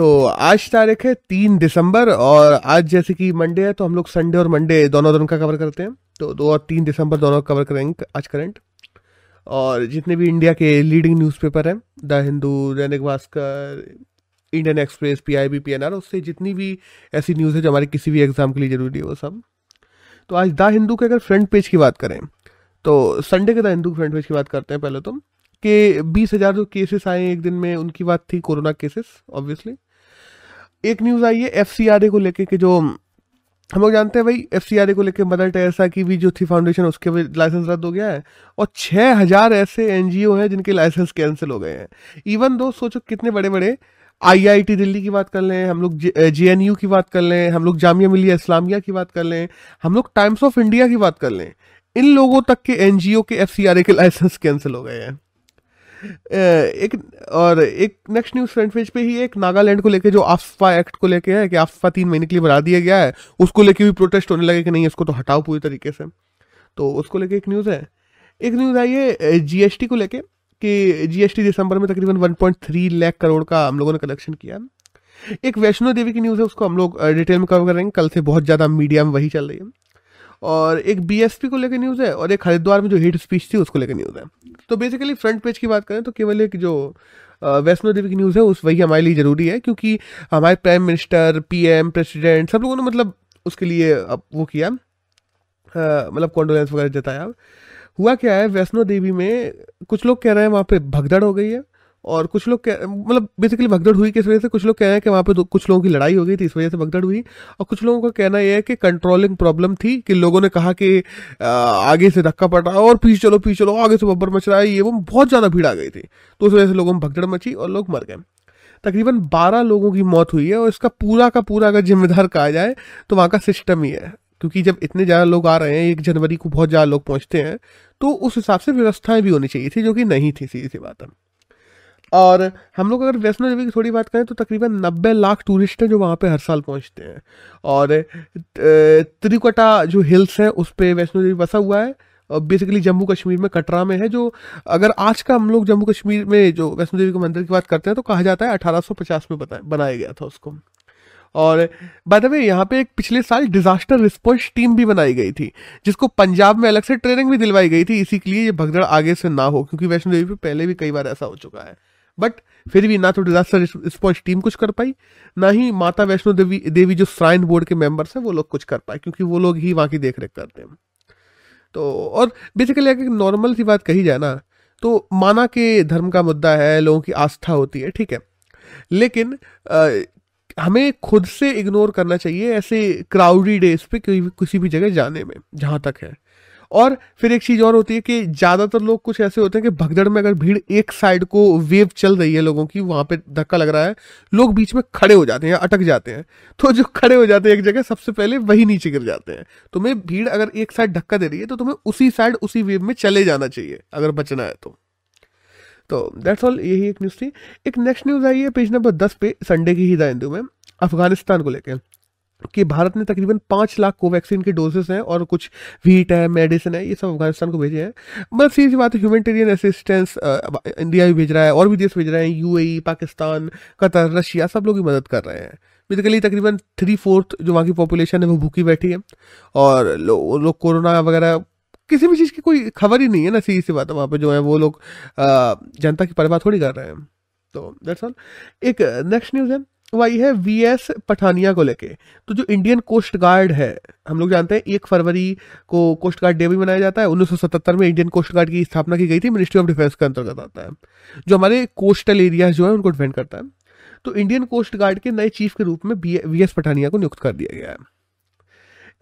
तो आज तारीख है तीन दिसंबर और आज जैसे कि मंडे है तो हम लोग संडे और मंडे दोनों दोनों का कवर करते हैं। तो दो और तीन दिसंबर दोनों कवर करेंगे आज करंट और जितने भी इंडिया के लीडिंग न्यूज़पेपर हैं the Hindu Dainik Bhaskar Indian Express P I B P N R उससे जितनी भी ऐसी न्यूज़ है जो हमारे किसी भी एग्ज़ाम के लिए ज़रूरी है, वो सब। तो आज द हिंदू के अगर फ्रंट पेज की बात करें तो संडे के द हिंदू फ्रंट पेज की बात करते हैं पहले तो कि बीस हज़ार जो केसेस आए एक दिन में, उनकी बात थी कोरोना केसेस ऑब्वियसली एक न्यूज़ आई है एफसीआरए को लेके कि जो हम लोग जानते हैं भाई एफसीआरए को लेके मदर टेरेसा की भी जो थी फाउंडेशन उसके भी लाइसेंस रद्द हो गया है और छः हज़ार ऐसे एनजीओ हैं जिनके लाइसेंस कैंसिल हो गए हैं। इवन दो सोचो कितने बड़े बड़े आईआईटी दिल्ली की बात कर लें, हम लोग जे की बात कर लें, हम लोग जामिया मिलिया इस्लामिया की बात कर लें, हम लोग टाइम्स ऑफ़ इंडिया की बात कर लें, इन लोगों तक के एनजीओ के एफसीआरए के लाइसेंस कैंसिल हो गए हैं। एक, और एक नेक्स्ट न्यूज़ फ्रंट पेज पे ही एक नागालैंड को लेके जो आफ्फा एक्ट को लेके है, कि आफ्फा तीन महीने के लिए बढ़ा दिया गया है, उसको लेके भी प्रोटेस्ट होने लगे कि नहीं, इसको तो हटाओ पूरी तरीके से। तो उसको लेके एक न्यूज़ है। एक न्यूज़ आई है जीएसटी को लेके, कि जीएसटी दिसंबर में तकरीबन 1.3 लाख करोड़ का हम लोगों ने कलेक्शन किया। एक वैष्णो देवी की न्यूज़ है, उसको हम लोग डिटेल में कवर करेंगे, कल से बहुत ज़्यादा मीडिया में वही चल रही है। और एक बीएसपी को लेकर न्यूज़ है और एक हरिद्वार में जो हेट स्पीच थी उसको लेकर न्यूज़ है। तो बेसिकली फ्रंट पेज की बात करें तो केवल एक जो वैष्णो देवी की न्यूज़ है, उस वही हमारे लिए ज़रूरी है क्योंकि हमारे प्राइम मिनिस्टर पीएम प्रेसिडेंट सब लोगों ने मतलब उसके लिए अब वो किया मतलब कॉन्डोलेंस वगैरह जताया। हुआ क्या है, वैष्णो देवी में कुछ लोग कह रहे हैं वहाँ पे भगदड़ हो गई है। और कुछ लोग मतलब बेसिकली भगदड़ हुई किस वजह से? कुछ लोग कह रहे हैं कि वहाँ पे कुछ लोगों की लड़ाई हो गई थी, इस वजह से भगदड़ हुई। और कुछ लोगों का कहना यह है कि कंट्रोलिंग प्रॉब्लम थी, कि लोगों ने कहा कि आगे से धक्का पड़ रहा और पीछे चलो पीछे चलो, आगे से बब्बर मच रहा है, ये वो बहुत ज़्यादा भीड़ आ गई थी। तो उस वजह से लोगों में भगदड़ मची और लोग मर गए। तकरीबन बारह लोगों की मौत हुई है और इसका पूरा का पूरा अगर जिम्मेदार कहा जाए तो वहाँ का सिस्टम ही है। क्योंकि जब इतने ज़्यादा लोग आ रहे हैं, एक जनवरी को बहुत ज़्यादा लोग पहुँचते हैं तो उस हिसाब से व्यवस्थाएँ भी होनी चाहिए थी, जो कि नहीं थी, सीधी सी बात है। और हम लोग अगर वैष्णो देवी की थोड़ी बात करें तो तकरीबन नब्बे लाख टूरिस्ट हैं जो वहाँ पे हर साल पहुँचते हैं। और त्रिकुटा जो हिल्स है, उस पर वैष्णो देवी बसा हुआ है। और बेसिकली जम्मू कश्मीर में कटरा में है जो, अगर आज का हम लोग जम्मू कश्मीर में जो वैष्णो देवी के मंदिर की बात करते हैं तो कहा जाता है 1850 में बनाया गया था उसको। और बाय द वे यहाँ पे एक पिछले साल डिजास्टर रिस्पॉन्स टीम भी बनाई गई थी, जिसको पंजाब में अलग से ट्रेनिंग भी दिलवाई गई थी। इसी के लिए ये भगदड़ आगे से ना हो, क्योंकि वैष्णो देवी पे पहले भी कई बार ऐसा हो चुका है। बट फिर भी ना तो डिजास्टर रिस्पॉन्स टीम कुछ कर पाई ना ही माता वैष्णो देवी देवी जो श्राइन बोर्ड के मेंबर्स हैं वो लोग कुछ कर पाए क्योंकि वो लोग ही वहाँ की देख रेख करते हैं। तो और बेसिकली अगर नॉर्मल सी बात कही जाए ना तो माना के धर्म का मुद्दा है लोगों की आस्था होती है ठीक है। लेकिन आ, हमें खुद से इग्नोर करना चाहिए ऐसे क्राउडी डेज़ पे किसी भी जगह जाने में जहाँ तक है। और फिर एक चीज़ और होती है कि ज़्यादातर लोग कुछ ऐसे होते हैं कि भगदड़ में अगर भीड़ एक साइड को वेव चल रही है लोगों की, वहाँ पे धक्का लग रहा है, लोग बीच में खड़े हो जाते हैं अटक जाते हैं। तो जो खड़े हो जाते हैं एक जगह, सबसे पहले वही नीचे गिर जाते हैं। तुम्हें भीड़ अगर एक साइड धक्का दे रही है तो तुम्हें उसी साइड उसी वेव में चले जाना चाहिए, अगर बचना है तो। तो दैट्स ऑल यही एक न्यूज़ थी। एक नेक्स्ट न्यूज़ आई है पेज नंबर दस पे संडे की ही द हिंदू में, अफ़गानिस्तान को लेकर कि भारत ने तकरीबन पाँच लाख कोवैक्सीन के डोजेस हैं और कुछ वीट है, मेडिसिन है, ये सब अफ़गानिस्तान को भेजे हैं। मतलब सीधी बात है ह्यूमेटेरियन असिस्टेंस इंडिया भी भेज रहा है, और भी देश भेज रहे हैं यूएई पाकिस्तान, कतर, रशिया, सब लोग की मदद कर रहे हैं। बेसिकली तकरीबन थ्री फोर्थ जो वहाँ की पॉपुलेशन है, वो भूखी बैठी है। और लोग लो कोरोना वगैरह, किसी भी चीज़ की कोई खबर ही नहीं है ना, सीधी सी बात है, वहाँ पर जो है वो लोग जनता की परवाह थोड़ी कर रहे हैं। तो दैट्स ऑल एक नेक्स्ट न्यूज़ है। वही है वी एस पठानिया को लेके। तो जो इंडियन कोस्ट गार्ड है, हम लोग जानते हैं, एक फरवरी को कोस्ट गार्ड डे भी मनाया जाता है। 1977 में इंडियन कोस्ट गार्ड की स्थापना की गई थी मिनिस्ट्री ऑफ़ डिफेंस के अंतर्गत आता है। जो हमारे कोस्टल एरियाज़ जो है, उनको डिफेंड करता है। तो इंडियन कोस्ट गार्ड के नए चीफ के रूप में वी एस पठानिया को नियुक्त कर दिया गया है।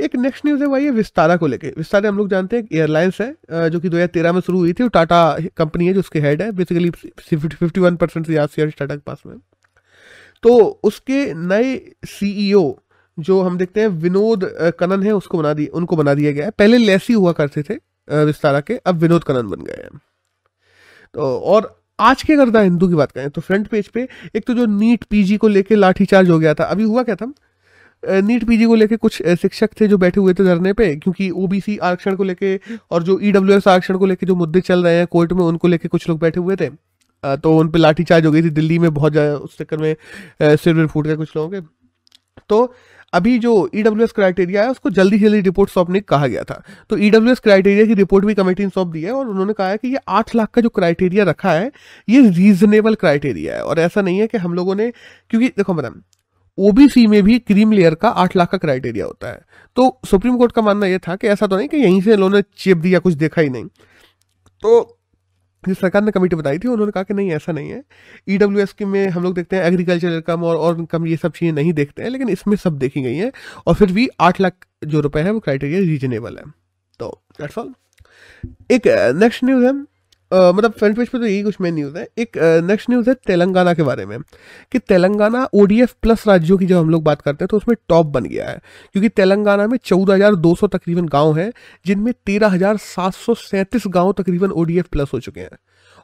एक नेक्स्ट न्यूज़ है, वही है विस्तारा को लेके। विस्तारा हम लोग जानते हैं एयरलाइंस है जो कि 2013 में शुरू हुई थी। टाटा कंपनी है, जो उसके हेड है। Basically fifty one percent share Tata के पास में। तो उसके नए सीईओ e जो हम देखते हैं, विनोद कनन है, उसको बना दिया उनको बना दिया गया है। पहले लेसी हुआ करते थे विस्तारा के, अब विनोद कनन बन गए हैं। तो और आज के अगर हिंदू की बात करें तो फ्रंट पेज पे एक तो जो नीट पीजी को लेके लाठीचार्ज हो गया था, अभी हुआ क्या था? नीट पीजी को लेके कुछ शिक्षक थे जो बैठे हुए थे धरने पे, क्योंकि ओबीसी आरक्षण को लेके और जो ईडब्ल्यूएस आरक्षण को लेके जो मुद्दे चल रहे हैं कोर्ट में, उनको लेके कुछ लोग बैठे हुए थे। तो उन पर लाठीचार्ज हो गई थी दिल्ली में बहुत ज़्यादा, उस चक्कर में सिर फूट गए कुछ लोगों के। तो अभी जो ई डब्ल्यू एस क्राइटेरिया है, उसको जल्दी जल्दी रिपोर्ट सौंपने कहा गया था। तो ई डब्ल्यू एस क्राइटेरिया की रिपोर्ट भी कमेटी ने सौंप दी है और उन्होंने कहा है कि ये आठ लाख का जो क्राइटेरिया रखा है, ये रीजनेबल क्राइटेरिया है। और ऐसा नहीं है कि हम लोगों ने, क्योंकि देखो मैडम ओबीसी में भी क्रीम लेयर का आठ लाख का क्राइटेरिया होता है। तो सुप्रीम कोर्ट का मानना यह था कि ऐसा तो नहीं कि यहीं से इन्होंने चेप दिया, कुछ देखा ही नहीं। तो जो सरकार ने कमेटी बताई थी, उन्होंने कहा कि नहीं, ऐसा नहीं है। ई डब्ल्यू एस के में हम लोग देखते हैं एग्रीकल्चर इनकम और और इनकम ये सब चीज़ें नहीं देखते हैं, लेकिन इसमें सब देखी गई हैं और फिर भी आठ लाख जो रुपए है, वो क्राइटेरिया रीजनेबल है। तो दैट्स ऑल एक नेक्स्ट न्यूज़ है। मतलब फ्रंट पेज पे तो यही कुछ मेन न्यूज़ है। एक नेक्स्ट न्यूज़ है तेलंगाना के बारे में, कि तेलंगाना ओडीएफ प्लस राज्यों की जब हम लोग बात करते हैं तो उसमें टॉप बन गया है। क्योंकि तेलंगाना में चौदह हज़ार दो सौ तकरीबन गाँव हैं, जिनमें तेरह हज़ार सात सौ सैंतीस गाँव तकरीबन ओडीएफ प्लस हो चुके हैं।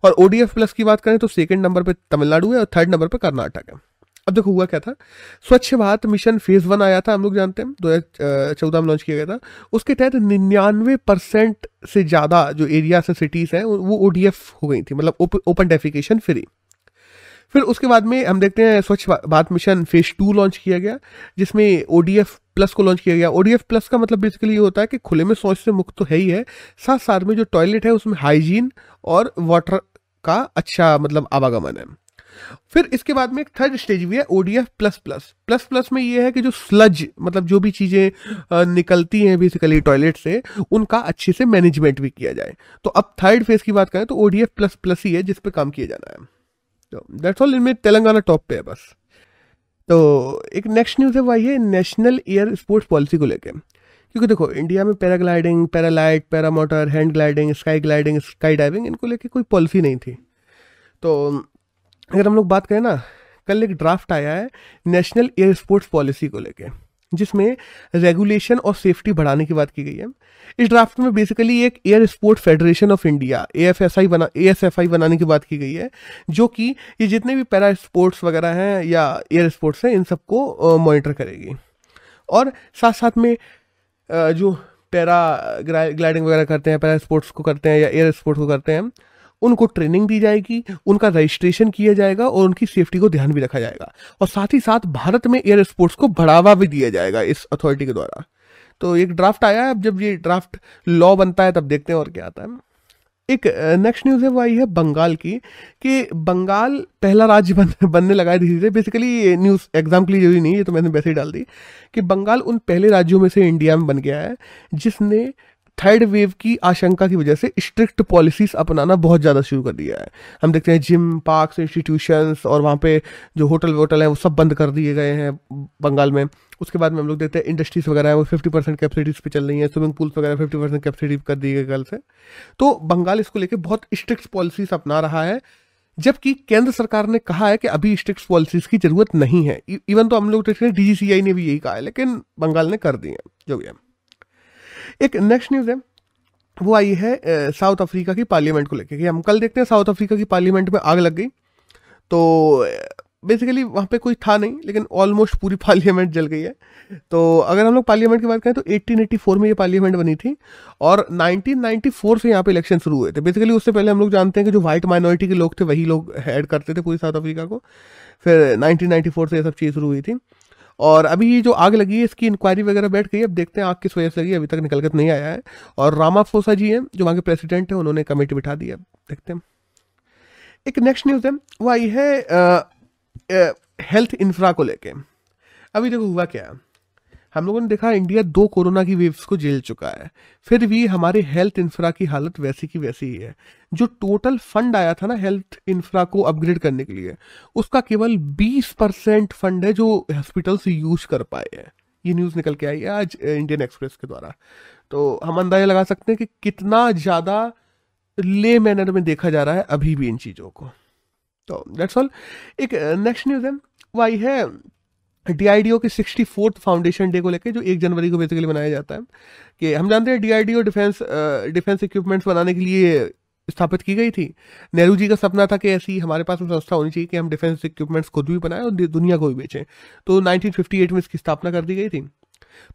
और ओडीएफ प्लस की बात करें तो सेकेंड नंबर पर तमिलनाडु है और थर्ड नंबर पर कर्नाटक है। अब देखो हुआ क्या था? स्वच्छ भारत मिशन फ़ेज़ वन आया था, हम लोग जानते हैं, दो हज़ार चौदह में लॉन्च किया गया था। उसके तहत निन्यानवे परसेंट से ज़्यादा जो एरियाज़ है सिटीज़ हैं, वो ओडीएफ हो गई थी मतलब ओपन डेफिकेशन फ्री फिर उसके बाद में हम देखते हैं Swachh Bharat mission phase two launch किया गया, जिसमें ओडीएफ प्लस को लॉन्च किया गया। ओडीएफ प्लस का मतलब बेसिकली ये होता है कि खुले में शौच से मुक्त तो है ही है साथ साथ में जो टॉयलेट है, उसमें हाइजीन और वाटर का अच्छा मतलब आवागमन है। फिर इसके बाद में एक थर्ड स्टेज भी है ODF plus plus plus plus में ये है कि जो स्लज मतलब जो भी चीज़ें निकलती हैं बेसिकली टॉयलेट से, उनका अच्छे से मैनेजमेंट भी किया जाए। तो अब थर्ड फ़ेज़ की बात करें तो ओडीएफ प्लस प्लस ही है जिस काम किया जाना है। तो दैट्स ऑल इनमें तेलंगाना टॉप पे है बस। तो एक नेक्स्ट न्यूज़ है, वही है नेशनल एयर स्पोर्ट्स पॉलिसी को लेकर क्योंकि देखो इंडिया में paragliding paralight paramotor hand gliding sky gliding sky diving इनको लेके कोई पॉलिसी नहीं थी। तो अगर हम लोग बात करें ना, कल एक ड्राफ्ट आया है नेशनल एयर स्पोर्ट्स पॉलिसी को लेके, जिसमें रेगुलेशन और सेफ्टी बढ़ाने की बात की गई है। इस ड्राफ्ट में बेसिकली एक air sport federation of India A F S I बना ए एस एफ़ आई बनाने की बात की गई है, जो कि ये जितने भी पैरा स्पोर्ट्स वगैरह हैं या एयर स्पोर्ट्स हैं, इन सबको मॉनिटर करेगी। और साथ साथ में जो पैरा ग्लाइडिंग वगैरह करते हैं पैरा स्पोर्ट्स को करते हैं या एयर स्पोर्ट्स को करते हैं उनको ट्रेनिंग दी जाएगी उनका रजिस्ट्रेशन किया जाएगा और उनकी सेफ्टी को ध्यान भी रखा जाएगा। और साथ ही साथ भारत में एयर स्पोर्ट्स को बढ़ावा भी दिया जाएगा इस अथॉरिटी के द्वारा। तो एक ड्राफ्ट आया है अब जब ये ड्राफ्ट लॉ बनता है तब देखते हैं और क्या आता है। एक नेक्स्ट न्यूज़ है वो आई है बंगाल की कि बंगाल पहला राज्य बन, बनने लगा है धीरे धीरे। बेसिकली ये न्यूज़ एग्ज़ाम के लिए ज़रूरी नहीं है तो मैंने वैसे ही डाल दी कि बंगाल उन पहले राज्यों में से इंडिया में बन गया है जिसने थर्ड वेव की आशंका की वजह से स्ट्रिक्ट पॉलिसीज़ अपनाना बहुत ज़्यादा शुरू कर दिया है। हम देखते हैं जिम पार्क्स इंस्टीट्यूशंस और वहाँ पे जो होटल वोटल हैं वो सब बंद कर दिए गए हैं बंगाल में। उसके बाद में हम लोग देखते हैं इंडस्ट्रीज़ वगैरह है वो फिफ्टी परसेंट कैपेसिटीज पे चल रही हैं स्विमिंग पूल्स वगैरह फिफ्टी परसेंट कैपेसिटी कर दी गई कल से। तो बंगाल इसको लेकर बहुत स्ट्रिक्ट पॉलिसीज़ अपना रहा है, जबकि केंद्र सरकार ने कहा है कि अभी स्ट्रिक्ट पॉलिसीज़ की ज़रूरत नहीं है। इवन तो हम लोग देखते हैं डीजीसीआई ने भी यही कहा है, लेकिन बंगाल ने कर दी है, जो भी है। एक नेक्स्ट न्यूज़ है, वो आई है साउथ अफ्रीका की पार्लियामेंट को लेकर हम कल देखते हैं साउथ अफ्रीका की पार्लियामेंट में आग लग गई। तो बेसिकली वहाँ पे कोई था नहीं, लेकिन ऑलमोस्ट पूरी पार्लियामेंट जल गई है। तो अगर हम लोग पार्लियामेंट की बात करें तो 1884 में ये पार्लियामेंट बनी थी, और 1994 से यहाँ पे इलेक्शन शुरू हुए थे। बेसिकली उससे पहले हम लोग जानते हैं कि जो व्हाइट माइनॉरिटी के लोग थे, वही लोग हेड करते थे पूरी साउथ अफ्रीका को। फिर 1994 से ये सब चीज़ शुरू हुई थी। और अभी ये जो आग लगी है, इसकी इंक्वायरी वगैरह बैठ गई अब देखते हैं आग किस वजह से लगी अभी तक निकल कर नहीं आया है। और रामाफोसा जी हैं, जो वहाँ के प्रेसिडेंट हैं, उन्होंने कमेटी बिठा दी है। देखते हैं। एक नेक्स्ट न्यूज़ है। वो आई है हेल्थ इंफ्रा को लेके। अभी देखो हुआ क्या है। हम लोगों ने देखा इंडिया दो कोरोना की वेव्स को झेल चुका है। फिर भी हमारे हेल्थ इंफ्रा की हालत वैसी की वैसी ही है। जो टोटल फंड आया था ना हेल्थ इंफ्रा को अपग्रेड करने के लिए, उसका केवल 20 परसेंट फंड है जो हॉस्पिटल से यूज़ कर पाए हैं। ये न्यूज़ निकल के आई है आज इंडियन एक्सप्रेस के द्वारा। तो हम अंदाज़ा लगा सकते हैं कि कितना ज़्यादा ले मैनर में देखा जा रहा है अभी भी इन चीज़ों को। तो दैट्स ऑल एक नेक्स्ट न्यूज़ है। वो आई है डीआईडीओ के सिक्सटी फोर्थ फाउंडेशन डे को लेकर जो एक जनवरी को बेसिकली मनाया जाता है, कि हम जानते हैं डीआईडीओ डिफेंस डिफेंस इक्विपमेंट्स बनाने के लिए स्थापित की गई थी। नेहरू जी का सपना था कि ऐसी हमारे पास संस्था होनी चाहिए कि हम डिफेंस इक्विपमेंट्स खुद भी बनाएँ और दुनिया को भी बेचें। तो 1958 में इसकी स्थापना कर दी गई थी।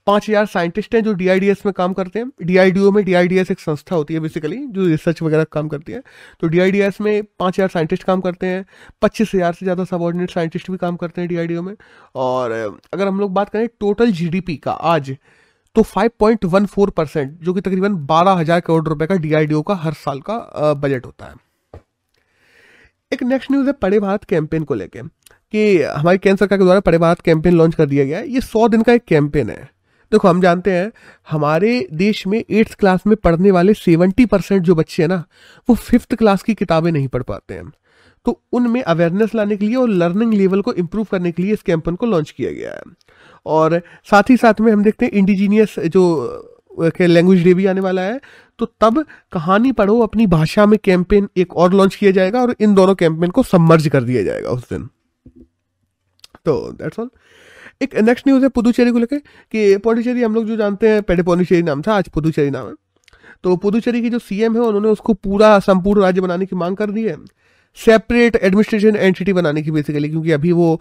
पाँच हज़ार साइंटिस्ट हैं जो डी में काम करते हैं। डी में डीआईडीएस एक संस्था होती है बेसिकली जो रिसर्च वगैरह काम करती है। तो डीआईडीएस में पाँच हज़ार साइंटिस्ट काम करते हैं, पच्चीस हज़ार से ज़्यादा सबॉर्डिनेट साइंटिस्ट भी काम करते हैं डी में। और अगर हम लोग बात करें टोटल जीडीपी का आज तो 5.14 परसेंट जो कि तकरीबन बारह हज़ार करोड़ रुपए का डीआईडीओ का हर साल का बजट होता है। एक नेक्स्ट न्यूज़ है पड़े भारत कैंपेन को लेके। कि हमारी केंद्र सरकार के द्वारा भारत कैंपेन लॉन्च कर दिया गया है। ये सौ दिन का एक कैंपेन है। देखो, हम जानते हैं, हमारे देश में एट्थ क्लास में पढ़ने वाले सेवेंटी परसेंट जो बच्चे हैं ना, वो फिफ्थ क्लास की किताबें नहीं पढ़ पाते हैं। तो उनमें अवेयरनेस लाने के लिए और लर्निंग लेवल को इम्प्रूव करने के लिए इस कैंपेन को लॉन्च किया गया है। और साथ ही साथ में हम देखते हैं इंडिजीनियस जो लैंग्वेज डे भी आने वाला है। तो तब कहानी पढ़ो, अपनी भाषा में कैंपेन एक और लॉन्च किया जाएगा और इन दोनों कैंपेन को सबमर्ज कर दिया जाएगा उस दिन। तो दैट्स ऑल एक नेक्स्ट न्यूज़ है पुदुचेरी को लेकर कि पौडुचेरी हम लोग जो जानते हैं, पहले पौडुचेरी नाम था, आज पुदुचेरी नाम है। तो पुदुचेरी की जो सीएम है, उन्होंने उसको पूरा संपूर्ण राज्य बनाने की मांग कर दी है। सेपरेट एडमिनिस्ट्रेशन एंटिटी बनाने की बेसिकली क्योंकि अभी वो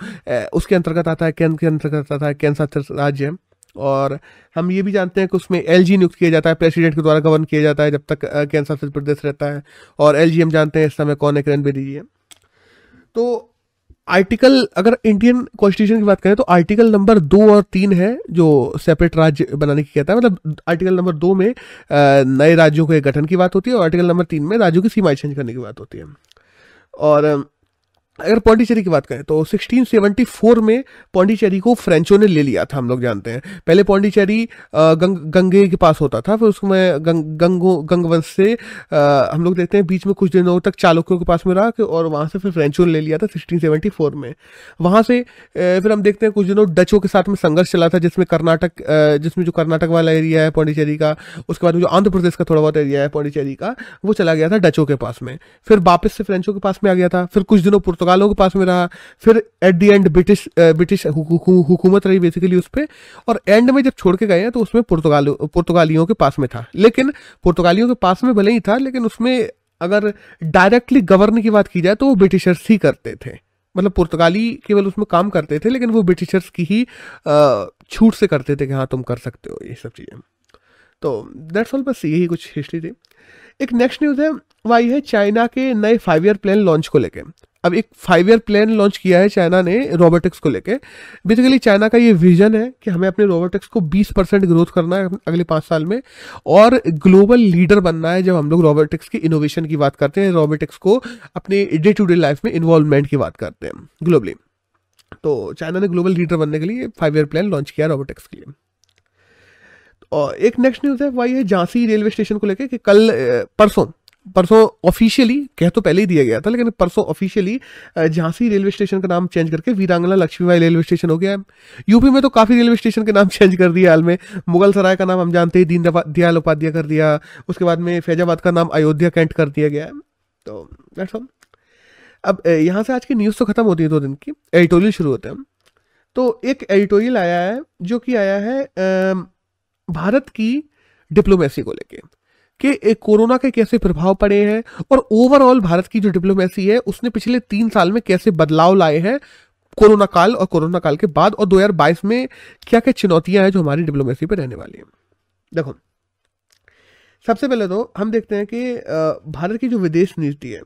उसके अंतर्गत आता है, केंद्र के अंतर्गत आता है, केंद्र राज्य और हम ये भी जानते हैं कि उसमें एलजी नियुक्त किया जाता है प्रेसिडेंट के द्वारा गवर्न किया जाता है, जब तक केंद्र शासित प्रदेश रहता है। और एलजी हम जानते हैं इस समय कौन है किरण बेदी जी है। तो आर्टिकल, अगर इंडियन कॉन्स्टिट्यूशन की बात करें तो आर्टिकल नंबर दो और तीन है, जो सेपरेट राज्य बनाने की कहता है। मतलब आर्टिकल नंबर दो में नए राज्यों के गठन की बात होती है और आर्टिकल नंबर तीन में राज्यों की सीमाएँ चेंज करने की बात होती है। और अगर पौंडीचेरी की बात करें तो 1674 में पौंडीचेरी को फ्रेंचों ने ले लिया था हम लोग जानते हैं। पहले पौंडीचेरी गंग, गंगे के पास होता था फिर उसमें गंग, गंगो गंगवंश से आ, हम लोग देखते हैं बीच में कुछ दिनों तक चालुक्यों के पास में रहा और वहाँ से फिर फ्रेंचों ने ले लिया था 1674 में। वहाँ से फिर हम देखते हैं कुछ दिनों डचों के साथ में संघर्ष चला था जिसमें कर्नाटक जिसमें जो कर्नाटक वाला एरिया है पौंडीचेरी का उसके बाद जो आंध्र प्रदेश का थोड़ा बहुत एरिया है पौंडीचेरी का वो चला गया था डचों के पास में। फिर वापस से फ्रेंचों के पास में आ गया था फिर कुछ दिनों पुर्तगालों के पास में रहा, फिर at the end British British हुकूमत रही बेसिकली उस पर और एंड में जब छोड़ के गए हैं तो उसमें पुर्तगाल, पुर्तगालियों के पास में था। लेकिन पुर्तगालियों के पास में भले ही था, लेकिन उसमें अगर डायरेक्टली गवर्न की बात की जाए तो वो ब्रिटिशर्स ही करते थे। मतलब पुर्तगाली केवल उसमें काम करते थे, लेकिन वो ब्रिटिशर्स की ही छूट से करते थे कि हाँ तुम कर सकते हो ये सब चीज़ें। तो दैट्स ऑल बस यही कुछ हिस्ट्री थी। एक नेक्स्ट न्यूज़ है वही है चाइना के नए फाइव ईयर प्लान लॉन्च को लेके। अब एक फाइव ईयर प्लान लॉन्च किया है चाइना ने रोबोटिक्स को लेके। बेसिकली चाइना का ये विजन है कि हमें अपने रोबोटिक्स को 20 परसेंट ग्रोथ करना है अगले पाँच साल में और ग्लोबल लीडर बनना है जब हम लोग रोबोटिक्स की इनोवेशन की बात करते हैं रोबोटिक्स को अपने डे टू डे लाइफ में इन्वॉल्वमेंट की बात करते हैं ग्लोबली तो चाइना ने ग्लोबल लीडर बनने के लिए फाइव ईयर प्लान लॉन्च किया रोबोटिक्स के लिए। और एक नेक्स्ट न्यूज़ है, वही है झांसी रेलवे स्टेशन को लेकर कि कल परसों परसों ऑफिशियली कह तो पहले ही दिया गया था, लेकिन परसों ऑफिशियली झांसी रेलवे स्टेशन का नाम चेंज करके वीरांगना लक्ष्मीबाई रेलवे स्टेशन हो गया है। यूपी में तो काफ़ी रेलवे स्टेशन के नाम चेंज कर दिया हाल में। मुगल सराय का नाम हम जानते हैं दीन दयाल उपाध्याय कर दिया। उसके बाद में फैजाबाद का नाम अयोध्या कैंट कर दिया गया है। तो दैट्स ऑल अब यहाँ से आज की न्यूज़ तो खत्म होती है दो दिन की। एडिटोरियल शुरू होते हैं तो एक एडिटोरियल आया है, जो कि आया है भारत की डिप्लोमेसी को लेके। कि कोरोना के कैसे प्रभाव पड़े हैं और ओवरऑल भारत की जो डिप्लोमेसी है, उसने पिछले तीन साल में कैसे बदलाव लाए हैं कोरोना काल और कोरोना काल के बाद और 2022 में क्या क्या चुनौतियाँ हैं जो हमारी डिप्लोमेसी पर रहने वाली हैं? देखो, सबसे पहले तो हम देखते हैं कि भारत की जो विदेश नीति है,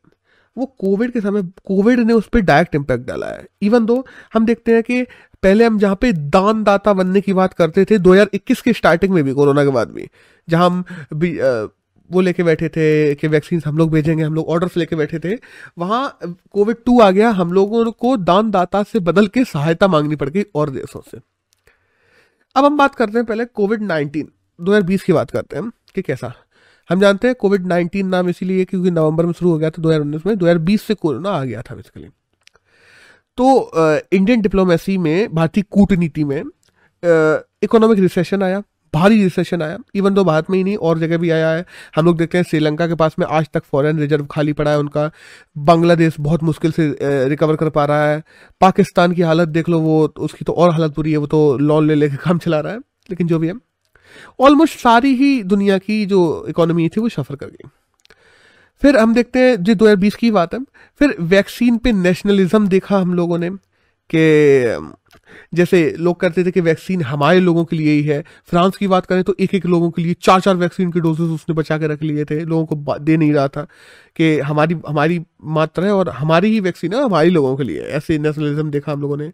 वो कोविड के समय, कोविड ने उस पर डायरेक्ट इम्पैक्ट डाला है। इवन दो हम देखते हैं कि पहले हम जहाँ पे दानदाता बनने की बात करते थे 2021 के स्टार्टिंग में भी, कोरोना के बाद भी, जहाँ हम वो लेके बैठे थे कि वैक्सीन हम लोग भेजेंगे, हम लोग ऑर्डर्स लेके बैठे थे। वहाँ कोविड टू आ गया, हम लोगों को दानदाता से बदल के सहायता मांगनी पड़ गई और देशों से। अब हम बात करते हैं पहले कोविड नाइन्टीन दो हज़ार बीस की बात करते हैं कि कैसा। हम जानते हैं कोविड नाइन्टीन नाम इसीलिए क्योंकि नवंबर में शुरू हो गया था 2019 में 2020 से कोरोना आ गया था बेसिकली तो इंडियन डिप्लोमेसी में, भारतीय कूटनीति में इकोनॉमिक रिसेशन आया। भारी रिसेशन आया इवन तो भारत में ही नहीं, और जगह भी आया है। हम लोग देखते हैं श्रीलंका के पास में आज तक फॉरेन रिज़र्व खाली पड़ा है उनका। बांग्लादेश बहुत मुश्किल से रिकवर कर पा रहा है। पाकिस्तान की हालत देख लो, वो उसकी तो और हालत बुरी है, वो तो लोन ले लेकर काम चला रहा है। लेकिन जो भी है ऑलमोस्ट सारी ही दुनिया की जो इकोनॉमी थी, वो सफ़र कर गई। फिर हम देखते हैं जो 2020 की बात है। फिर वैक्सीन पे नेशनलिज्म देखा हम लोगों ने, कि जैसे लोग करते थे कि वैक्सीन हमारे लोगों के लिए ही है। फ्रांस की बात करें तो एक एक लोगों के लिए चार चार वैक्सीन के डोजेस उसने बचा के रख लिए थे। लोगों को दे नहीं रहा था कि हमारी हमारी मात्रा है और हमारी ही वैक्सीन है हमारी लोगों के लिए ऐसे नेशनलिज्म देखा हम लोगों ने।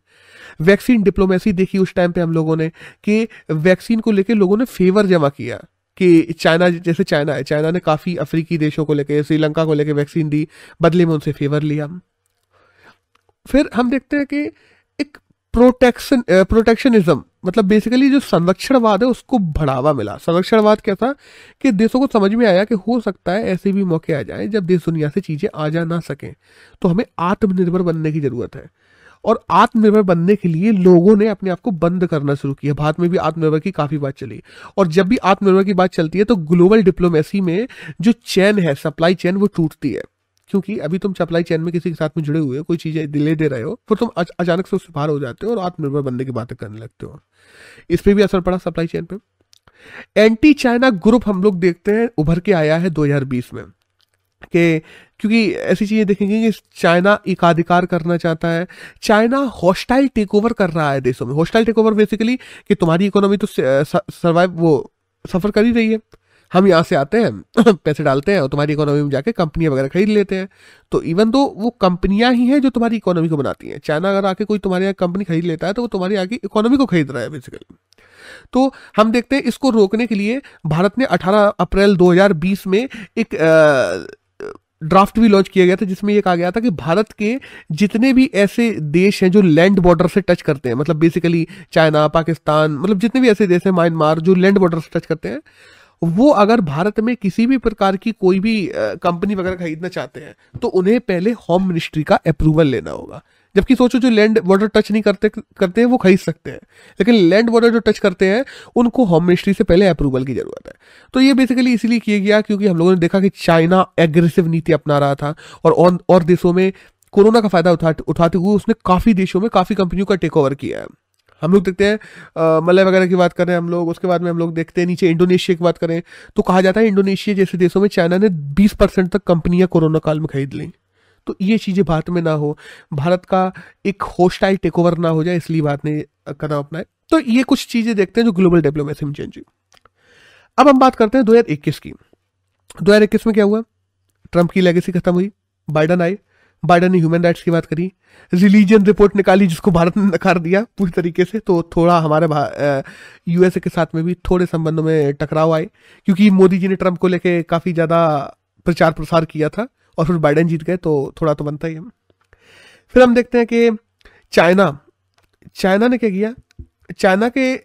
वैक्सीन डिप्लोमेसी देखी उस टाइम पे हम लोगों ने कि वैक्सीन को लेकर लोगों ने फेवर जमा किया कि चाइना, जैसे चाइना है, चाइना ने काफ़ी अफ्रीकी देशों को लेकर श्रीलंका को लेकर वैक्सीन दी, बदले में उनसे फेवर लिया। फिर हम देखते हैं कि प्रोटेक्शन प्रोटेक्शनिज्म मतलब बेसिकली जो संरक्षणवाद है, उसको बढ़ावा मिला। संरक्षणवाद क्या था कि देशों को समझ में आया कि हो सकता है ऐसे भी मौके आ जाए जब देश दुनिया से चीज़ें आ जा ना सकें। तो हमें आत्मनिर्भर बनने की ज़रूरत है। और आत्मनिर्भर बनने के लिए लोगों ने अपने आप को बंद करना शुरू किया। भारत में भी आत्मनिर्भर की काफ़ी बात चली। और जब भी आत्मनिर्भर की बात चलती है तो ग्लोबल डिप्लोमेसी में जो चैन है सप्लाई चैन वो टूटती है। क्योंकि अभी तुम सप्लाई चैन में किसी के साथ में जुड़े हुए हो, कोई चीज़ें दिले दे रहे हो, फिर तुम अचानक से उससे बाहर हो जाते हो और आत्मनिर्भर बनने की बातें करने लगते हो। इस पर भी असर पड़ा सप्लाई चैन पे। एंटी चाइना ग्रुप हम लोग देखते हैं, उभर के आया है 2020 में। कि, क्योंकि ऐसी चीज़ें देखेंगे कि चाइना एकाधिकार करना चाहता है। चाइना हॉस्टाइल टेक ओवर कर रहा है देशों में। हॉस्टाइल टेक ओवर बेसिकली कि तुम्हारी इकोनॉमी तो सर्वाइव वो सफ़र कर ही रही है। हम यहाँ से आते हैं, पैसे डालते हैं और तुम्हारी इकोनॉमी में जाके कंपनियाँ वगैरह खरीद लेते हैं। तो इवन तो वो कंपनियाँ ही हैं जो तुम्हारी इकोनॉमी को बनाती हैं। चाइना अगर आके कोई तुम्हारे यहाँ कंपनी खरीद लेता है तो वो तुम्हारी आगे इकोनॉमी को खरीद रहा है बेसिकली तो हम देखते हैं इसको रोकने के लिए भारत ने 18 अप्रैल 2020 में एक ड्राफ्ट भी लॉन्च किया गया था, जिसमें ये कहा गया था कि भारत के जितने भी ऐसे देश हैं जो लैंड बॉर्डर से टच करते हैं मतलब बेसिकली चाइना पाकिस्तान मतलब जितने भी ऐसे देश हैं म्यांमार जो लैंड बॉर्डर से टच करते हैं वो अगर भारत में किसी भी प्रकार की कोई भी कंपनी वगैरह खरीदना चाहते हैं तो उन्हें पहले होम मिनिस्ट्री का अप्रूवल लेना होगा। जबकि सोचो जो लैंड बॉर्डर टच नहीं करते करते हैं, वो खरीद सकते हैं। लेकिन लैंड बॉर्डर जो टच करते हैं, उनको होम मिनिस्ट्री से पहले अप्रूवल की ज़रूरत है। तो ये बेसिकली इसीलिए किया गया क्योंकि हम लोगों ने देखा कि चाइना एग्रेसिव नीति अपना रहा था और और देशों में कोरोना का फ़ायदा उठा, उठाते हुए उसने काफ़ी देशों में काफ़ी कंपनियों का टेक ओवर किया है। हम लोग देखते हैं मलय वगैरह की बात करें हम लोग, उसके बाद में हम लोग देखते हैं, नीचे इंडोनेशिया की बात करें तो कहा जाता है इंडोनेशिया जैसे देशों में चाइना ने 20 परसेंट तक कंपनियाँ कोरोना काल में खरीद ली। तो ये चीज़ें भारत में ना हो, भारत का एक होस्टाइल टेक ओवर ना हो जाए, इसलिए भारत ने कदम अपनाए। तो ये कुछ चीज़ें देखते हैं जो ग्लोबल डिप्लोमेसी में चेंज हुई। अब हम बात करते हैं 2021 की। 2021 में क्या हुआ? ट्रंप की लेगेसी खत्म हुई, बाइडन आए। बाइडन ने ह्यूमन राइट्स की बात करी रिलीजन रिपोर्ट निकाली जिसको भारत ने नकार दिया पूरी तरीके से तो थोड़ा हमारे यूएसए के साथ में भी थोड़े संबंधों में टकराव आए, क्योंकि मोदी जी ने ट्रंप को लेके काफ़ी ज़्यादा प्रचार प्रसार किया था और फिर बाइडन जीत गए तो थोड़ा तो बनता ही है। फिर हम देखते हैं कि चाइना चाइना ने क्या किया? चाइना के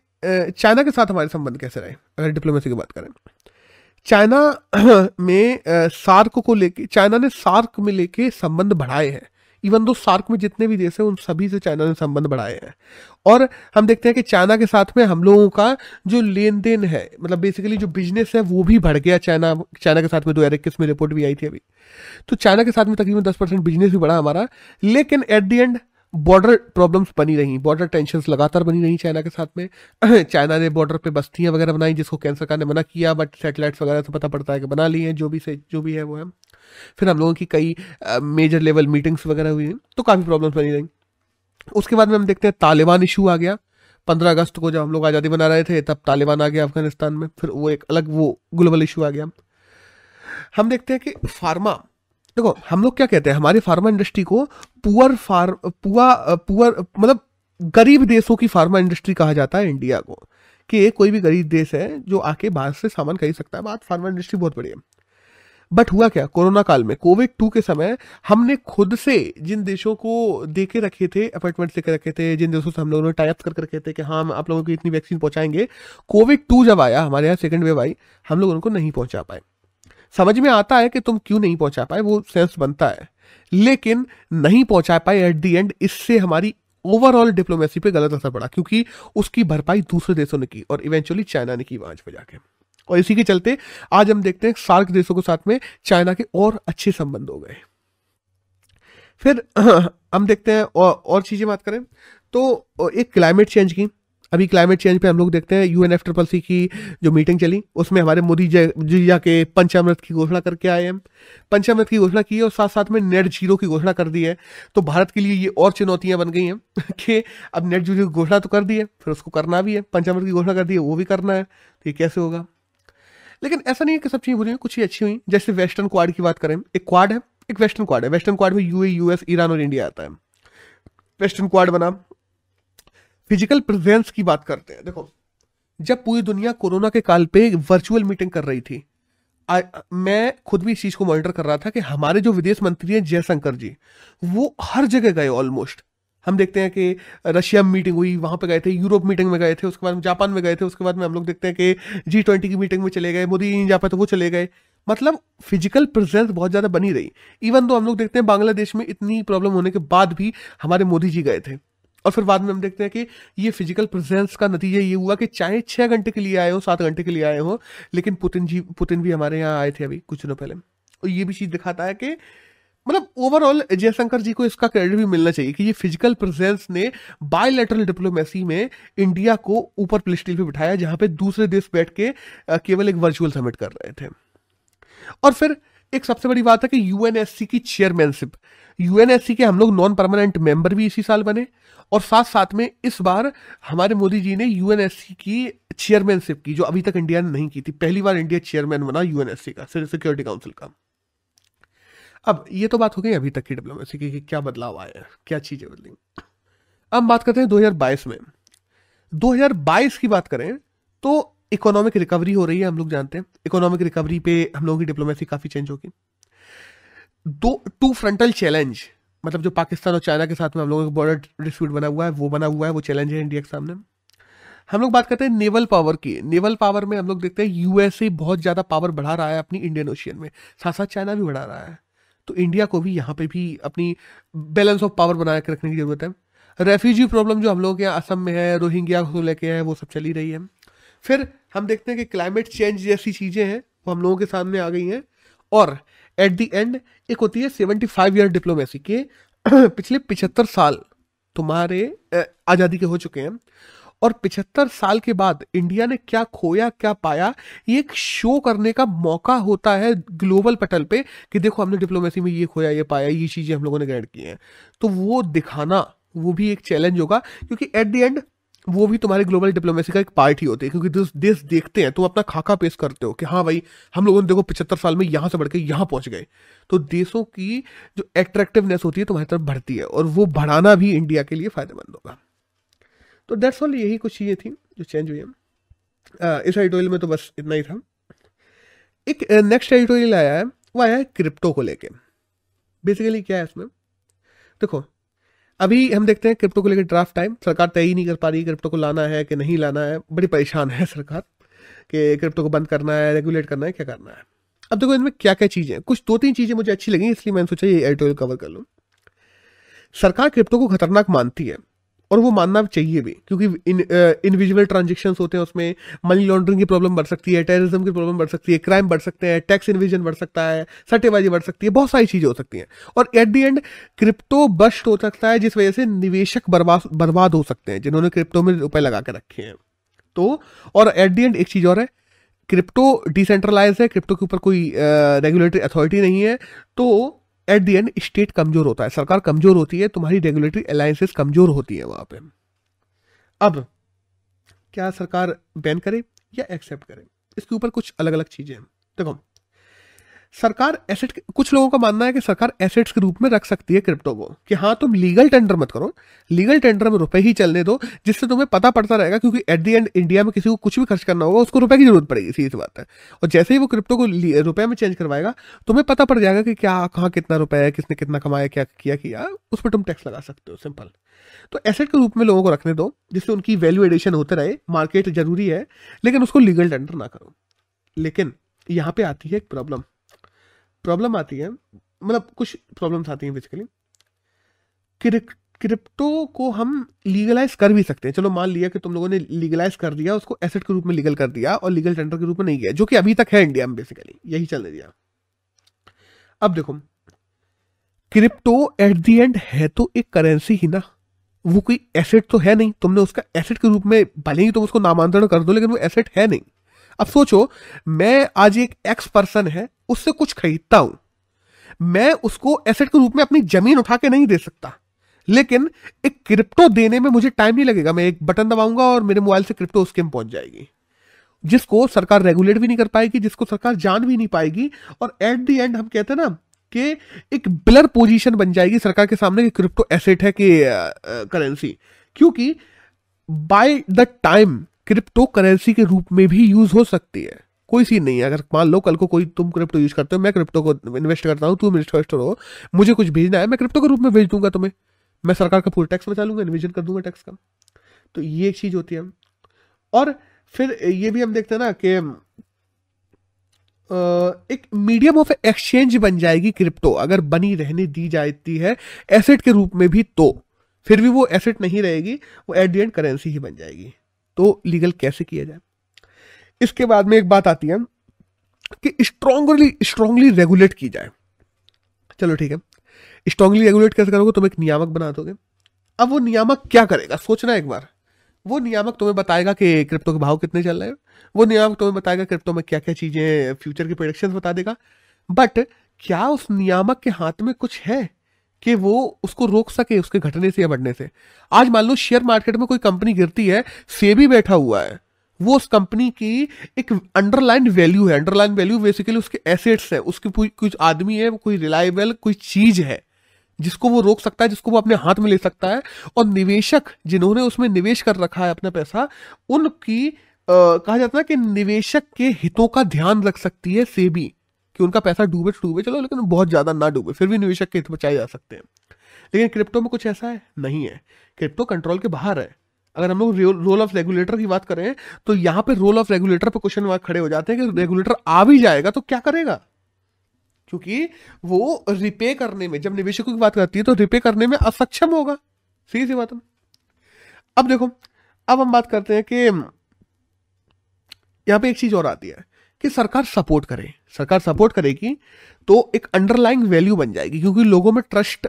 चाइना के साथ हमारे संबंध कैसे रहे? अगर डिप्लोमेसी की बात करें। चाइना में सार्क को लेके, चाइना ने सार्क में लेके संबंध बढ़ाए हैं। इवन दो सार्क में जितने भी देश हैं, उन सभी से चाइना ने संबंध बढ़ाए हैं। और हम देखते हैं कि चाइना के साथ में हम लोगों का जो लेन देन है मतलब बेसिकली जो बिज़नेस है, वो भी बढ़ गया चाइना चाइना के साथ में। दो हज़ार इक्कीस में रिपोर्ट भी आई थी अभी। तो चाइना के साथ में तकरीबन दस परसेंट बिज़नेस भी बढ़ा हमारा। लेकिन at the end border problems बनी रही बॉर्डर टेंशन लगातार बनी रही चाइना के साथ में। चाइना ने बॉर्डर पे बस्तियाँ वगैरह बनाई जिसको कैंसर का ने मना किया बट सेटेलाइट्स वगैरह से पता पड़ता है कि बना ली हैं, जो भी से, जो भी है वो है। फिर हम लोगों की कई मेजर लेवल मीटिंग्स वगैरह हुई हैं तो काफ़ी प्रॉब्लम्स बनी रही। उसके बाद में हम देखते हैं तालिबान इशू आ गया। पंद्रह अगस्त को जब हम लोग आज़ादी बना रहे थे, तब तालिबान आ गया अफ़गानिस्तान में, फिर वो एक अलग वो ग्लोबल इशू आ गया। हम देखते हैं कि फार्मा देखो, हम लोग क्या कहते हैं, हमारी फार्मा इंडस्ट्री को पुअर फार पुआ पुअर मतलब गरीब देशों की फार्मा इंडस्ट्री कहा जाता है इंडिया को, कि कोई भी गरीब देश है जो आके बाहर से सामान खरीद सकता है। बात फार्मा इंडस्ट्री बहुत बड़ी है। बट हुआ क्या? कोरोना काल में कोविड टू के समय हमने खुद से जिन देशों को दे के रखे थे अपॉइंटमेंट के रखे थे, जिन देशों से हम लोगों ने टाइप करके रखे थे कि हाँ हम आप लोगों को इतनी वैक्सीन पहुंचाएँगे कोविड टू जब आया, हमारे यहाँ सेकेंड वेव आई, हम लोग उनको नहीं पहुँचा पाए। समझ में आता है कि तुम क्यों नहीं पहुँचा पाए वो सेंस बनता है। लेकिन नहीं पहुँचा पाए एट दी एंड इससे हमारी ओवरऑल डिप्लोमेसी पे गलत असर पड़ा क्योंकि उसकी भरपाई दूसरे देशों ने की और इवेंचुअली चाइना ने की वहाँ पे जाके। और इसी के चलते आज हम देखते हैं सार्क देशों के साथ में चाइना के और अच्छे संबंध हो गए। फिर हम देखते हैं और, और चीज़ें बात करें। तो एक क्लाइमेट चेंज की। अभी क्लाइमेट चेंज पे हम लोग देखते हैं यूएन एफ़ ट्रिपल सी की जो मीटिंग चली, उसमें हमारे मोदी जी जाके पंचामृत की घोषणा करके आए हैं। पंचामृत की घोषणा की है और साथ साथ में नेट ज़ीरो की घोषणा कर दी है। तो भारत के लिए ये और चुनौतियाँ बन गई हैं कि अब नेट ज़ीरो की घोषणा तो कर दी है, फिर उसको करना भी है। पंचामृत की घोषणा कर दी है, वो भी करना है। तो ये कैसे होगा? लेकिन ऐसा नहीं है कि सब चीज़ें बुरी कुछ ही अच्छी हुई। जैसे वेस्टर्न क्वाड की बात करें, एक क्वाड है, एक वेस्टर्न क्वाड है। वेस्टर्न क्वाड में यूए यूएस ईरान और इंडिया आता है। वेस्टर्न क्वाड बना फ़िज़िकल प्रेजेंस की बात करते हैं। देखो जब पूरी दुनिया कोरोना के काल पे वर्चुअल मीटिंग कर रही थी आ, मैं खुद भी इस चीज़ को मॉनिटर कर रहा था कि हमारे जो विदेश मंत्री हैं जयशंकर जी वो हर जगह गए ऑलमोस्ट हम देखते हैं कि रशिया में मीटिंग हुई वहाँ पे गए थे यूरोप मीटिंग में गए थे उसके बाद जापान में गए थे उसके बाद में हम लोग देखते हैं कि जी ट्वेंटी की मीटिंग में चले गए मोदी नहीं जा पाए तो वो चले गए। मतलब फ़िज़िकल प्रेजेंस बहुत ज़्यादा बनी रही। इवन तो हम लोग देखते हैं बांग्लादेश में इतनी प्रॉब्लम होने के बाद भी हमारे मोदी जी गए थे। और फिर बाद में हम देखते हैं कि ये फ़िज़िकल प्रेजेंस का नतीजा ये हुआ कि चाहे छः घंटे के लिए आए हो, सात घंटे के लिए आए हो, लेकिन पुतिन जी, पुतिन भी हमारे यहाँ आए थे अभी कुछ दिनों पहले। और ये भी चीज़ दिखाता है कि मतलब ओवरऑल जयशंकर जी को इसका क्रेडिट भी मिलना चाहिए कि ये फ़िज़िकल प्रेजेंस ने बायोलेटरल डिप्लोमेसी में इंडिया को ऊपर प्लेस्टिल पे बिठाया, जहाँ पे दूसरे देश बैठ के केवल एक वर्चुअल समिट कर रहे थे। और फिर एक सबसे बड़ी बात है कि यूएनएससी की चेयरमैनशिप यूएनएससी के हम लोग नॉन परमानेंट मेंबर भी इसी साल बने और साथ साथ में इस बार हमारे मोदी जी ने यूएनएससी की चेयरमैनशिप की, जो अभी तक इंडिया ने नहीं की थी। पहली बार इंडिया चेयरमैन बना यूएनएससी का सिक्योरिटी काउंसिल का। अब ये तो बात हो गई अभी तक की डिप्लोमेसी की कि क्या बदलाव आया है, क्या चीज़ें बदली। अब बात करते हैं 2022 में। 2022 की बात करें तो इकोनॉमिक रिकवरी हो रही है, हम लोग जानते हैं। इकोनॉमिक रिकवरी पे हम लोगों की डिप्लोमेसी काफ़ी चेंज होगी। दो टू फ्रंटल चैलेंज मतलब जो पाकिस्तान और चाइना के साथ में हम लोगों का बॉर्डर डिस्प्यूट बना हुआ है, वो बना हुआ है, वो चैलेंज है इंडिया के सामने। हम लोग बात करते हैं नेवल पावर की। नेवल पावर में हम लोग देखते हैं यूएसए बहुत ज़्यादा पावर बढ़ा रहा है अपनी इंडियन ओशियन में। साथ साथ चाइना भी बढ़ा रहा है। तो इंडिया को भी यहाँ पे भी अपनी बैलेंस ऑफ़ पावर बना के रखने की ज़रूरत है। रेफ्यूजी प्रॉब्लम जो हम लोग यहाँ असम में है रोहिंग्या को लेके है, वो सब चली रही है। फिर हम देखते हैं कि क्लाइमेट चेंज जैसी चीज़ें हैं, वो हम लोगों के सामने आ गई हैं। और एट दी एंड एक होती है सेवेंटी फाइव ईयर डिप्लोमेसी के पिछले पिछहत्तर साल तुम्हारे आज़ादी के हो चुके हैं। और पिछहत्तर साल के बाद इंडिया ने क्या खोया, क्या पाया, ये एक शो करने का मौका होता है ग्लोबल पटल पे कि देखो हमने डिप्लोमेसी में ये खोया, ये पाया, ये चीज़ें हम लोगों ने ग्रैंड की हैं। तो वो दिखाना, वो भी एक चैलेंज होगा, क्योंकि एट द एंड वो भी तुम्हारी ग्लोबल डिप्लोमेसी का एक पार्ट ही होती है, क्योंकि देश देश देखते हैं, तुम अपना खाका पेश करते हो कि हाँ भाई, हम लोगों ने देखो पिछहत्तर साल में यहाँ से बढ़ के यहाँ पहुँच गए। तो देशों की जो एट्रैक्टिवनेस होती है तुम्हारी तरफ़ बढ़ती है, और वो बढ़ाना भी इंडिया के लिए फ़ायदेमंद होगा। तो डेट्स ऑल यही कुछ चीज़ें थी जो चेंज हुई है। इस एडिटोरियल में तो बस इतना ही था। एक नेक्स्ट एडिटोरियल आया है, वो आया है क्रिप्टो को लेके। बेसिकली क्या है इसमें? देखो अभी हम देखते हैं क्रिप्टो को लेकर ड्राफ्ट टाइम सरकार तय ही नहीं कर पा रही क्रिप्टो को लाना है कि नहीं लाना है। बड़ी परेशान है सरकार कि क्रिप्टो को बंद करना है रेगुलेट करना है, क्या करना है। अब देखो इनमें क्या क्या चीज़ें कुछ दो तीन चीज़ें मुझे अच्छी लगी, इसलिए मैंने सोचा ये एडिटोरियल कवर कर लूँ। सरकार क्रिप्टो को खतरनाक मानती है। और वो मानना चाहिए भी, क्योंकि इनविजुअल ट्रांजेक्शन होते हैं उसमें मनी लॉन्ड्रिंग की प्रॉब्लम बढ़ सकती है टेररिज्म की प्रॉब्लम बढ़ सकती है क्राइम बढ़ सकते हैं टैक्स इन्विजन बढ़ सकता है, सट्टेबाजी बढ़ सकती है, बहुत सारी चीज़ें हो सकती हैं। और at the end crypto bust हो सकता है, जिस वजह से निवेशक बर्बाद बर्बाद हो सकते हैं, जिन्होंने क्रिप्टो में रुपए लगा के रखे हैं। तो और एट दी एंड एक चीज़ और है क्रिप्टो डिसेंट्रलाइज है क्रिप्टो के ऊपर कोई रेगुलेटरी अथॉरिटी नहीं है तो एट दी एंड स्टेट कमज़ोर होता है। सरकार कमज़ोर होती है, तुम्हारी रेगुलेटरी अलायसेस कमज़ोर होती है वहाँ पे। अब, क्या सरकार बैन करे या एक्सेप्ट करे? इसके ऊपर कुछ अलग अलग चीज़ें हैं। देखो सरकार एसेट कुछ लोगों का मानना है कि सरकार एसेट्स के रूप में रख सकती है क्रिप्टो को, कि हाँ तुम लीगल टेंडर मत करो लीगल टेंडर में रुपए ही चलने दो, जिससे तुम्हें पता पड़ता रहेगा, क्योंकि एट दी एंड इंडिया में किसी को कुछ भी खर्च करना होगा, उसको रुपए की ज़रूरत पड़ेगी, सीधी बात है। और जैसे ही वो क्रिप्टो को रुपए में चेंज करवाएगा, तुम्हें पता पड़ जाएगा कि क्या, कहाँ कितना रुपया है, किसने कितना कमाया, क्या किया किया, उस पर तुम टैक्स लगा सकते हो सिंपल तो एसेट के रूप में लोगों को रखने दो, जिससे उनकी वैल्यू एडिशन होते रहे मार्केट ज़रूरी है, लेकिन उसको लीगल टेंडर ना करो। लेकिन यहाँ पे आती है एक प्रॉब्लम प्रॉब्लम आती है मतलब कुछ प्रॉब्लम्स आती हैं बेसिकली क्रिप्टो को हम लीगलाइज कर भी सकते हैं। चलो मान लिया कि तुम लोगों ने लीगलाइज कर दिया, उसको एसेट के रूप में लीगल कर दिया और लीगल टेंडर के रूप में नहीं किया, जो कि अभी तक है इंडिया में बेसिकली यही चलने दिया। अब देखो क्रिप्टो एट दी एंड है तो एक करेंसी ही ना, वो कोई एसेट तो है नहीं, तुमने उसका एसेट के रूप में, भले ही तुम उसको नामांतरण कर दो, लेकिन वो एसेट है नहीं। अब सोचो, मैं आज एक एक्स पर्सन है उससे कुछ खरीदता हूँ। मैं उसको एसेट के रूप में अपनी ज़मीन उठा के नहीं दे सकता। लेकिन एक क्रिप्टो देने में मुझे टाइम नहीं लगेगा। मैं एक बटन दबाऊँगा और मेरे मोबाइल से क्रिप्टो स्कीम पहुँच जाएगी। जिसको सरकार रेगुलेट भी नहीं कर पाएगी, जिसको सरकार जान भी नहीं पाएगी और एट द एंड हम कहते हैं ना कि एक ब्लर पोजीशन बन जाएगी सरकार के सामने कि क्रिप्टो एसेट है कि करेंसी क्योंकि by the time crypto currency के रूप में भी यूज़ हो सकती है। कोई सीन नहीं है। अगर मान लो कल को कोई तुम क्रिप्टो यूज़ करते हो, मैं क्रिप्टो को इन्वेस्ट करता हूँ तुम इन्वेस्टर हो मुझे कुछ भेजना है, मैं क्रिप्टो के रूप में भेज दूँगा तुम्हें। मैं सरकार का पूरा टैक्स बचा लूँगा इन्विजन कर दूँगा टैक्स का। तो ये एक चीज़ होती है। और फिर ये भी हम देखते हैं ना कि एक मीडियम ऑफ़ एक्सचेंज बन जाएगी क्रिप्टो अगर बनी रहने दी जाती है एसेट के रूप में भी तो। फिर भी वो एसेट नहीं रहेगी, वो एट दी एंड करेंसी ही बन जाएगी। तो लीगल कैसे किया जाए? इसके बाद में एक बात आती है कि स्ट्रॉन्गली स्ट्रांगली रेगुलेट की जाए। चलो ठीक है। स्ट्रांगली रेगुलेट कैसे करोगे? तुम एक नियामक बना दोगे। अब वो नियामक क्या करेगा? सोचना एक बार। वो नियामक तुम्हें बताएगा कि क्रिप्टो के भाव कितने चल रहे हैं। वो नियामक तुम्हें बताएगा क्रिप्टो में क्या क्या चीज़ें फ्यूचर की प्रोडिक्शन बता देगा। बट क्या उस नियामक के हाथ में कुछ है कि वो उसको रोक सके, उसके घटने से या बढ़ने से? आज मान लो शेयर मार्केट में कोई कंपनी गिरती है, सेबी बैठा हुआ है। वो उस कंपनी की एक अंडरलाइन वैल्यू है। अंडरलाइन वैल्यू बेसिकली उसके एसेट्स है। उसके कुछ आदमी है कोई रिलायबल कोई चीज़ है जिसको वो रोक सकता है जिसको वो अपने हाथ में ले सकता है। और निवेशक जिन्होंने उसमें निवेश कर रखा है अपना पैसा उनकी आ, कहा जाता है कि निवेशक के हितों का ध्यान रख सकती है सेबी कि उनका पैसा डूबे तो डूबे। चलो लेकिन बहुत ज़्यादा ना डूबे फिर भी निवेशक के हित बचाए जा सकते हैं। लेकिन क्रिप्टो में कुछ ऐसा है? नहीं है। क्रिप्टो कंट्रोल के बाहर है। अगर हम लोग रोल ऑफ़ रेगुलेटर की बात करें तो यहाँ पे रोल ऑफ़ रेगुलेटर पे क्वेश्चन मार्क खड़े हो जाते हैं कि रेगुलेटर आ भी जाएगा तो क्या करेगा? क्योंकि वो रिपे करने में, जब निवेशकों की बात करती है तो रिपे करने में असक्षम होगा। सही सी बात है अब देखो, अब हम बात करते हैं कि यहाँ पे एक चीज़ और आती है। कि सरकार सपोर्ट करे। सरकार सपोर्ट करेगी तो एक अंडरलाइंग वैल्यू बन जाएगी, क्योंकि लोगों में ट्रस्ट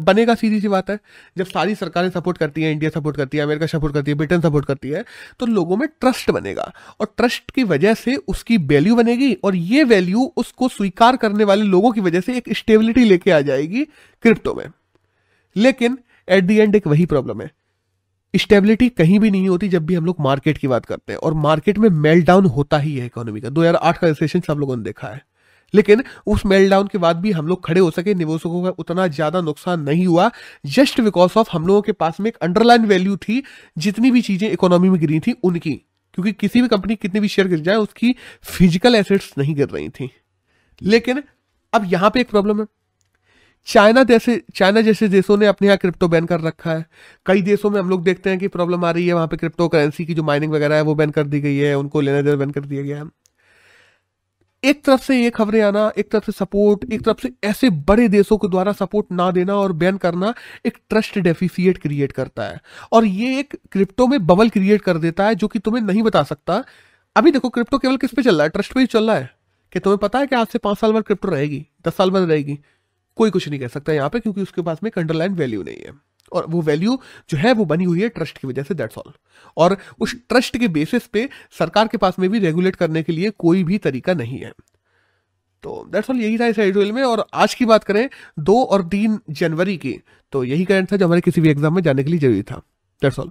बनेगा सीधी सी बात है। जब सारी सरकारें सपोर्ट करती हैं इंडिया सपोर्ट करती है अमेरिका सपोर्ट करती है ब्रिटेन सपोर्ट करती है तो लोगों में ट्रस्ट बनेगा। और ट्रस्ट की वजह से उसकी वैल्यू बनेगी और ये वैल्यू उसको स्वीकार करने वाले लोगों की वजह से एक स्टेबिलिटी लेके आ जाएगी क्रिप्टो में। लेकिन एट दी एंड एक वही प्रॉब्लम है। स्टेबिलिटी कहीं भी नहीं होती जब भी हम लोग मार्केट की बात करते हैं। और मार्केट में मेल्ट डाउन होता ही है इकोनॉमी का। 2008 का रिसेशन सब लोगों ने देखा है। लेकिन उस मेल्ट डाउन के बाद भी हम लोग खड़े हो सके, निवेशकों का उतना ज़्यादा नुकसान नहीं हुआ जस्ट बिकॉज़ ऑफ़ हम लोगों के पास में एक अंडरलाइन वैल्यू थी, जितनी भी चीज़ें इकोनॉमी में गिरी थी, उनकी। क्योंकि किसी भी कंपनी कितने भी शेयर गिर जाए, उसकी फ़िज़िकल एसेट्स नहीं गिर रही थी। लेकिन अब यहाँ पे एक प्रॉब्लम है। चाइना जैसे चाइना जैसे देशों ने अपने यहाँ क्रिप्टो बैन कर रखा है। कई देशों में हम लोग देखते हैं कि प्रॉब्लम आ रही है वहाँ पे क्रिप्टो करेंसी की जो माइनिंग वगैरह है, वो बैन कर दी गई है, उनको लेना देना बैन कर दिया गया है। एक तरफ़ से ये खबरें आना, एक तरफ़ से सपोर्ट एक तरफ़ से ऐसे बड़े देशों के द्वारा सपोर्ट ना देना और बैन करना एक ट्रस्ट डेफिसिएट क्रिएट करता है। और ये एक क्रिप्टो में बबल क्रिएट कर देता है, जो कि तुम्हें नहीं बता सकता। अभी देखो क्रिप्टो केवल किस पे चल रहा है? ट्रस्ट पे ही चल रहा है। कि तुम्हें पता है कि आज से पाँच साल बाद क्रिप्टो रहेगी, दस साल बाद रहेगी। कोई कुछ नहीं कह सकता यहाँ पे, क्योंकि उसके पास में अंडरलाइन वैल्यू नहीं है। और वो वैल्यू जो है, वो बनी हुई है ट्रस्ट की वजह से दैट्स ऑल और उस ट्रस्ट के बेसिस पे सरकार के पास में भी रेगुलेट करने के लिए कोई भी तरीका नहीं है। तो दैट्स ऑल यही था इस एडिटोरियल में। और आज की बात करें, दो और तीन जनवरी की तो यही करंट था जो हमारे किसी भी एग्ज़ाम में जाने के लिए ज़रूरी था। That's all